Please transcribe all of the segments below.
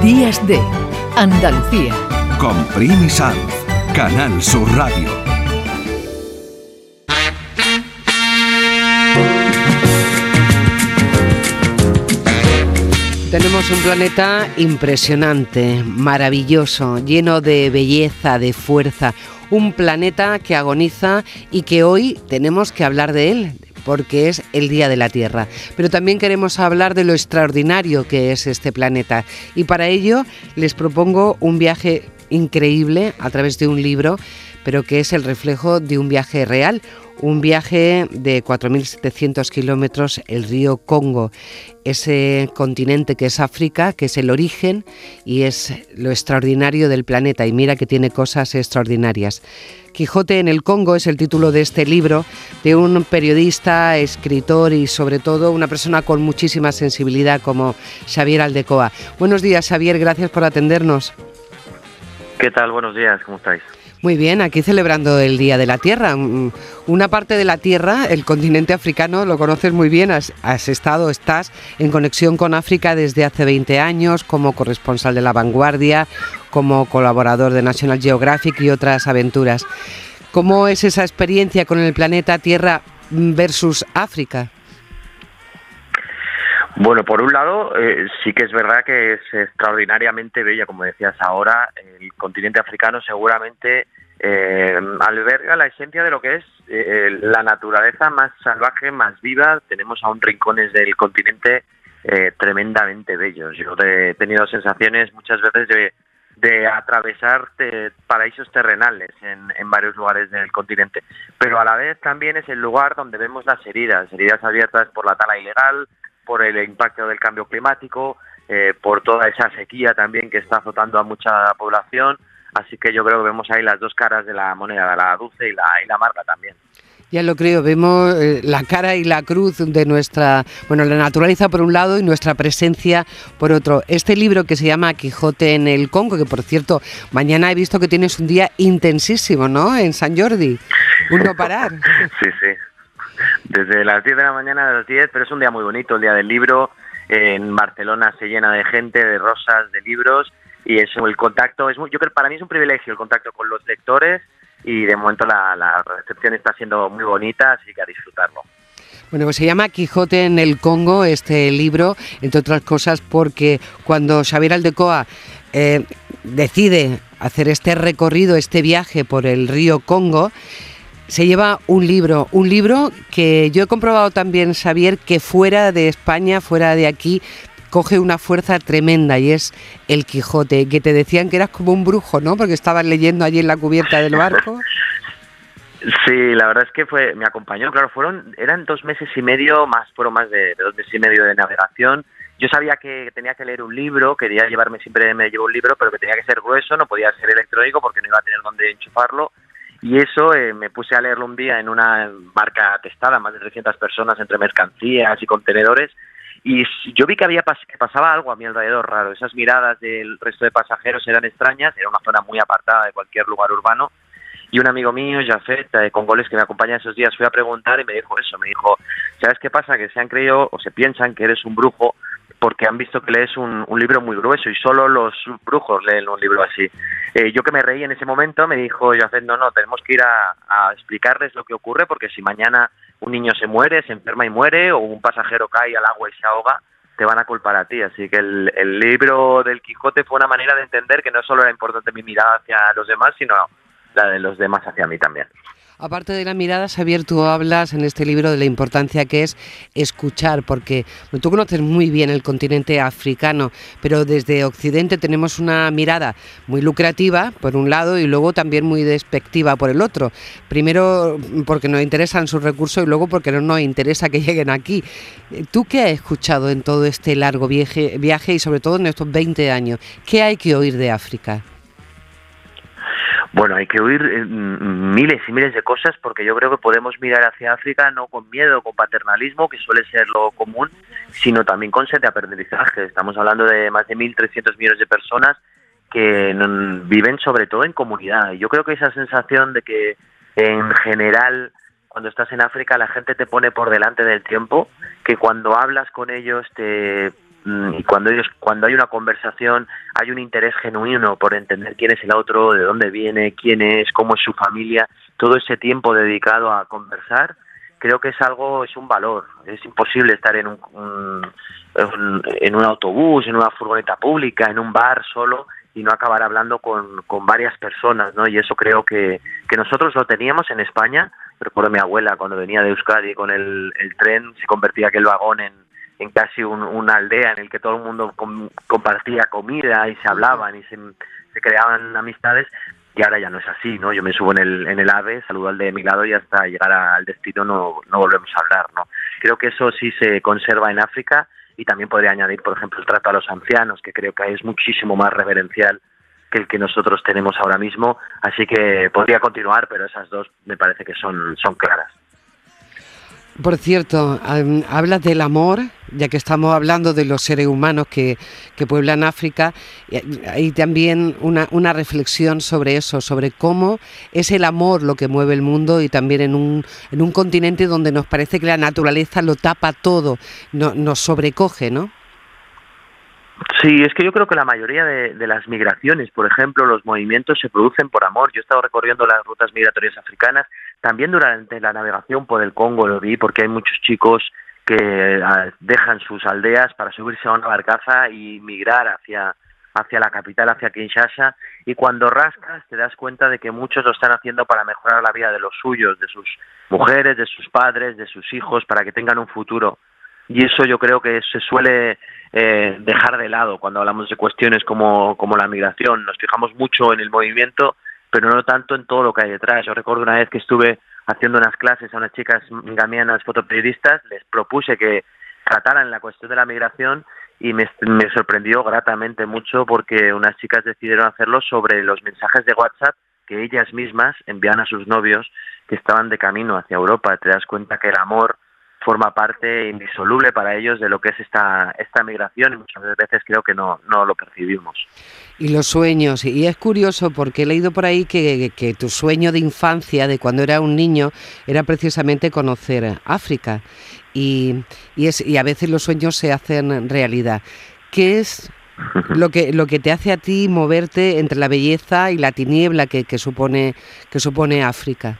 Días de Andalucía. Con Primi Sanz, Canal Sur Radio. Tenemos un planeta impresionante, maravilloso, lleno de belleza, de fuerza. Un planeta que agoniza y que hoy tenemos que hablar de él, porque es el Día de la Tierra. Pero también queremos hablar de lo extraordinario que es este planeta. Y para ello les propongo un viaje increíble a través de un libro, pero que es el reflejo de un viaje real, un viaje de 4.700 kilómetros, el río Congo, ese continente que es África, que es el origen y es lo extraordinario del planeta. Y mira que tiene cosas extraordinarias. Quijote en el Congo es el título de este libro de un periodista, escritor y sobre todo una persona con muchísima sensibilidad como Xavier Aldecoa. Buenos días Xavier, gracias por atendernos. ¿Qué tal? Buenos días, ¿cómo estáis? Muy bien, aquí celebrando el Día de la Tierra. Mm, una parte de la Tierra, el continente africano, lo conoces muy bien, has, estado, estás en conexión con África desde hace 20 años como corresponsal de La Vanguardia, como colaborador de National Geographic y otras aventuras. ¿Cómo es esa experiencia con el planeta Tierra versus África? Bueno, por un lado, eh, sí que es verdad que es extraordinariamente bella, como decías ahora, el continente africano seguramente eh, alberga la esencia de lo que es eh, la naturaleza más salvaje, más viva. Tenemos aún rincones del continente tremendamente bellos. Yo he tenido sensaciones muchas veces de, de atravesar paraísos terrenales en, en, varios lugares del continente, pero a la vez también es el lugar donde vemos las heridas, heridas abiertas por la tala ilegal, por el impacto del cambio climático, eh, por toda esa sequía también que está azotando a mucha población. Así que yo creo que vemos ahí las dos caras de la moneda, la dulce y la, y la amarga también. Ya lo creo, vemos eh, la cara y la cruz de nuestra, bueno, la naturaleza por un lado y nuestra presencia por otro. Este libro que se llama Quijote en el Congo, que por cierto, mañana he visto que tienes un día intensísimo, ¿no? En San Jordi. Un no parar. sí, sí desde las 10 de la mañana a las 10, pero es un día muy bonito, el día del libro. En Barcelona se llena de gente, de rosas, de libros y eso, el contacto es muy, yo creo que para mí es un privilegio el contacto con los lectores y de momento la, recepción está siendo muy bonita, así que a disfrutarlo. Bueno, pues se llama Quijote en el Congo, este libro, entre otras cosas, porque cuando Xavier Aldecoa eh, decide hacer este recorrido, este viaje por el río Congo, se lleva un libro, un libro que yo he comprobado también, Xavier, que fuera de España, fuera de aquí, coge una fuerza tremenda y es El Quijote, que te decían que eras como un brujo, ¿no? Porque estabas leyendo allí en la cubierta del barco. Sí, la verdad es que fue, me acompañó, claro, fueron, eran dos meses y medio, más, fueron más de, dos meses y medio de navegación. Yo sabía que tenía que leer un libro, quería llevarme, siempre me llevo un libro, pero que tenía que ser grueso, no podía ser electrónico porque no iba a tener dónde enchufarlo y eso eh, me puse a leerlo un día en una barca atestada, más de 300 personas entre mercancías y contenedores, y yo vi que había que pasaba algo a mi alrededor raro. Esas miradas del resto de pasajeros eran extrañas, era una zona muy apartada de cualquier lugar urbano. Y un amigo mío, Jafet, eh, con goles que me acompaña esos días, fui a preguntar y me dijo eso. Me dijo, ¿sabes qué pasa? Que se han creído o se piensan que eres un brujo porque han visto que lees un, libro muy grueso y solo los brujos leen un libro así. Eh, yo que me reí en ese momento, me dijo Jafet, no, no, tenemos que ir a, explicarles lo que ocurre porque si mañana un niño se muere, se enferma y muere, o un pasajero cae al agua y se ahoga, te van a culpar a ti. Así que el, el libro del Quijote fue una manera de entender que no solo era importante mi mirada hacia los demás, sino la de los demás hacia mí también. Aparte de la mirada, Xavier, tú hablas en este libro de la importancia que es escuchar, porque tú conoces muy bien el continente africano, pero desde Occidente tenemos una mirada muy lucrativa, por un lado, y luego también muy despectiva por el otro. Primero porque nos interesan sus recursos y luego porque no nos interesa que lleguen aquí. ¿Tú qué has escuchado en todo este largo viaje, viaje y sobre todo en estos 20 años? ¿Qué hay que oír de África? Bueno, hay que oír eh, miles y miles de cosas porque yo creo que podemos mirar hacia África no con miedo, con paternalismo, que suele ser lo común, sino también con sed de aprendizaje. Estamos hablando de más de 1.300 millones de personas que viven sobre todo en comunidad. Yo creo que esa sensación de que en general cuando estás en África la gente te pone por delante del tiempo, que cuando hablas con ellos te y cuando ellos cuando hay una conversación hay un interés genuino por entender quién es el otro de dónde viene quién es cómo es su familia todo ese tiempo dedicado a conversar creo que es algo es un valor es imposible estar en un, en un autobús en una furgoneta pública en un bar solo y no acabar hablando con, con varias personas, ¿no? Y eso creo que, que nosotros lo teníamos en España. Recuerdo a mi abuela cuando venía de Euskadi con el, el tren, se convertía aquel vagón en, en casi una aldea en el que todo el mundo compartía comida y se hablaban y se, se, creaban amistades y ahora ya no es así, ¿no? Yo me subo en el, en el AVE, saludo al de mi lado y hasta llegar al destino no, no volvemos a hablar, ¿no? Creo que eso sí se conserva en África y también podría añadir, por ejemplo, el trato a los ancianos, que creo que es muchísimo más reverencial que el que nosotros tenemos ahora mismo. Así que podría continuar, pero esas dos me parece que son, son claras. Por cierto, hablas del amor, ya que estamos hablando de los seres humanos que, pueblan África, hay también una, una, reflexión sobre eso, sobre cómo es el amor lo que mueve el mundo y también en un, en un continente donde nos parece que la naturaleza lo tapa todo, no, nos sobrecoge, ¿no? Sí, es que yo creo que la mayoría de, las migraciones, por ejemplo, los movimientos se producen por amor. Yo he estado recorriendo las rutas migratorias africanas, también durante la navegación por el Congo lo vi, porque hay muchos chicos que ah, dejan sus aldeas para subirse a una barcaza y migrar hacia hacia la capital, hacia Kinshasa, y cuando rascas te das cuenta de que muchos lo están haciendo para mejorar la vida de los suyos, de sus mujeres, de sus padres, de sus hijos, para que tengan un futuro y eso yo creo que se suele eh, dejar de lado cuando hablamos de cuestiones como, como la migración. Nos fijamos mucho en el movimiento, pero no tanto en todo lo que hay detrás. Yo recuerdo una vez que estuve haciendo unas clases a unas chicas gamianas fotoperiodistas, les propuse que trataran la cuestión de la migración y me, me sorprendió gratamente mucho porque unas chicas decidieron hacerlo sobre los mensajes de WhatsApp que ellas mismas envían a sus novios que estaban de camino hacia Europa. Te das cuenta que el amor forma parte indisoluble para ellos de lo que es esta, esta migración y muchas veces creo que no, no lo percibimos. Y los sueños, y es curioso porque he leído por ahí que, que tu sueño de infancia, de cuando era un niño, era precisamente conocer África y, y, es, y a veces los sueños se hacen realidad. ¿Qué es lo que, lo que te hace a ti moverte entre la belleza y la tiniebla que, que, supone, que supone África?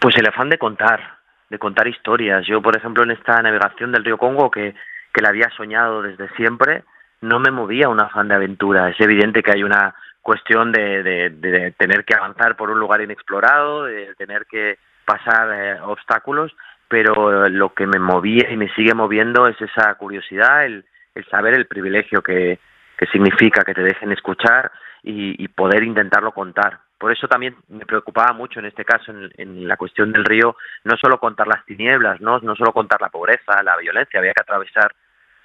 Pues el afán de contar, de contar historias. Yo, por ejemplo, en esta navegación del río Congo, que, que la había soñado desde siempre, no me movía un afán de aventura. Es evidente que hay una cuestión de, de, tener que avanzar por un lugar inexplorado, de tener que pasar eh, obstáculos, pero lo que me movía y me sigue moviendo es esa curiosidad, el, el saber el privilegio que, que significa que te dejen escuchar y poder intentarlo contar. Por eso también me preocupaba mucho en este caso, en, la cuestión del río, no solo contar las tinieblas, no, no solo contar la pobreza, la violencia, había que atravesar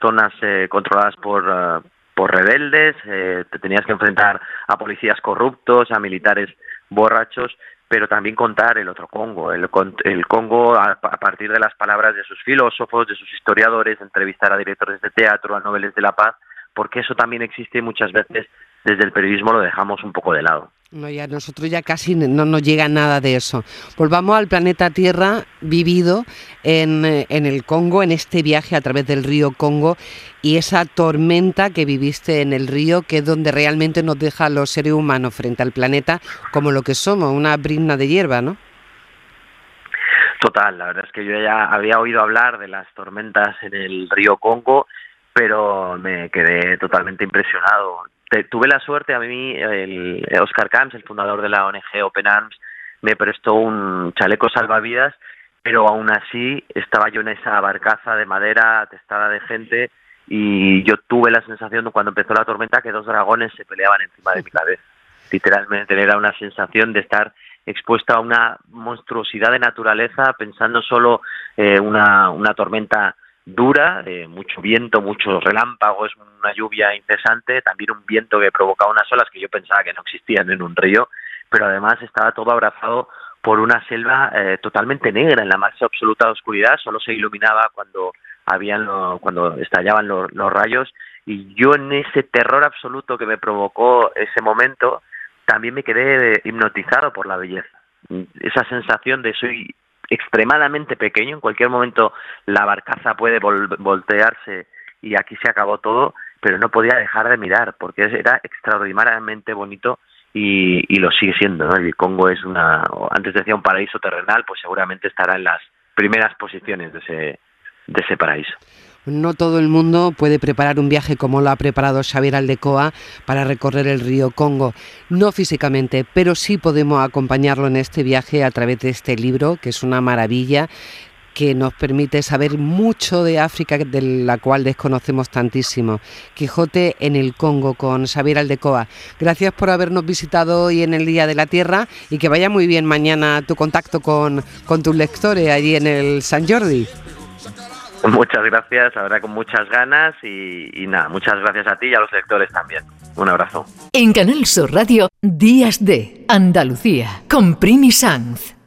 zonas eh, controladas por, uh, por rebeldes, eh, te tenías que enfrentar a policías corruptos, a militares borrachos, pero también contar el otro Congo, el, el Congo a, a, partir de las palabras de sus filósofos, de sus historiadores, entrevistar a directores de teatro, a noveles de la paz, porque eso también existe y muchas veces desde el periodismo lo dejamos un poco de lado. No, ya nosotros ya casi no nos llega nada de eso. Volvamos al planeta Tierra vivido en, eh, en, el Congo, en este viaje a través del río Congo y esa tormenta que viviste en el río, que es donde realmente nos deja a los seres humanos frente al planeta como lo que somos, una brisna de hierba, ¿no? Total, la verdad es que yo ya había oído hablar de las tormentas en el río Congo, pero me quedé totalmente impresionado tuve la suerte, a mí, el Oscar Camps, el fundador de la ONG Open Arms, me prestó un chaleco salvavidas, pero aún así estaba yo en esa barcaza de madera atestada de gente y yo tuve la sensación cuando empezó la tormenta que dos dragones se peleaban encima de mi cabeza. Literalmente era una sensación de estar expuesta a una monstruosidad de naturaleza pensando solo eh, una, una tormenta dura, mucho viento, muchos relámpagos, una lluvia incesante, también un viento que provocaba unas olas que yo pensaba que no existían en un río, pero además estaba todo abrazado por una selva eh, totalmente negra en la más absoluta oscuridad, solo se iluminaba cuando habían cuando estallaban los, los rayos y yo en ese terror absoluto que me provocó ese momento también me quedé hipnotizado por la belleza. Esa sensación de soy extremadamente pequeño, en cualquier momento la barcaza puede voltearse y aquí se acabó todo, pero no podía dejar de mirar porque era extraordinariamente bonito y, y lo sigue siendo. ¿no? El Congo es una, antes decía un paraíso terrenal, pues seguramente estará en las primeras posiciones de ese, de ese paraíso. No todo el mundo puede preparar un viaje como lo ha preparado Xavier Aldecoa para recorrer el río Congo. No físicamente, pero sí podemos acompañarlo en este viaje a través de este libro, que es una maravilla que nos permite saber mucho de África, de la cual desconocemos tantísimo. Quijote en el Congo con Xavier Aldecoa. Gracias por habernos visitado hoy en el Día de la Tierra y que vaya muy bien mañana tu contacto con, con tus lectores allí en el San Jordi. Muchas gracias, la verdad con muchas ganas y, nada, muchas gracias a ti y a los lectores también. Un abrazo. En Canal Sur Radio, Días de Andalucía, con Primi Sanz.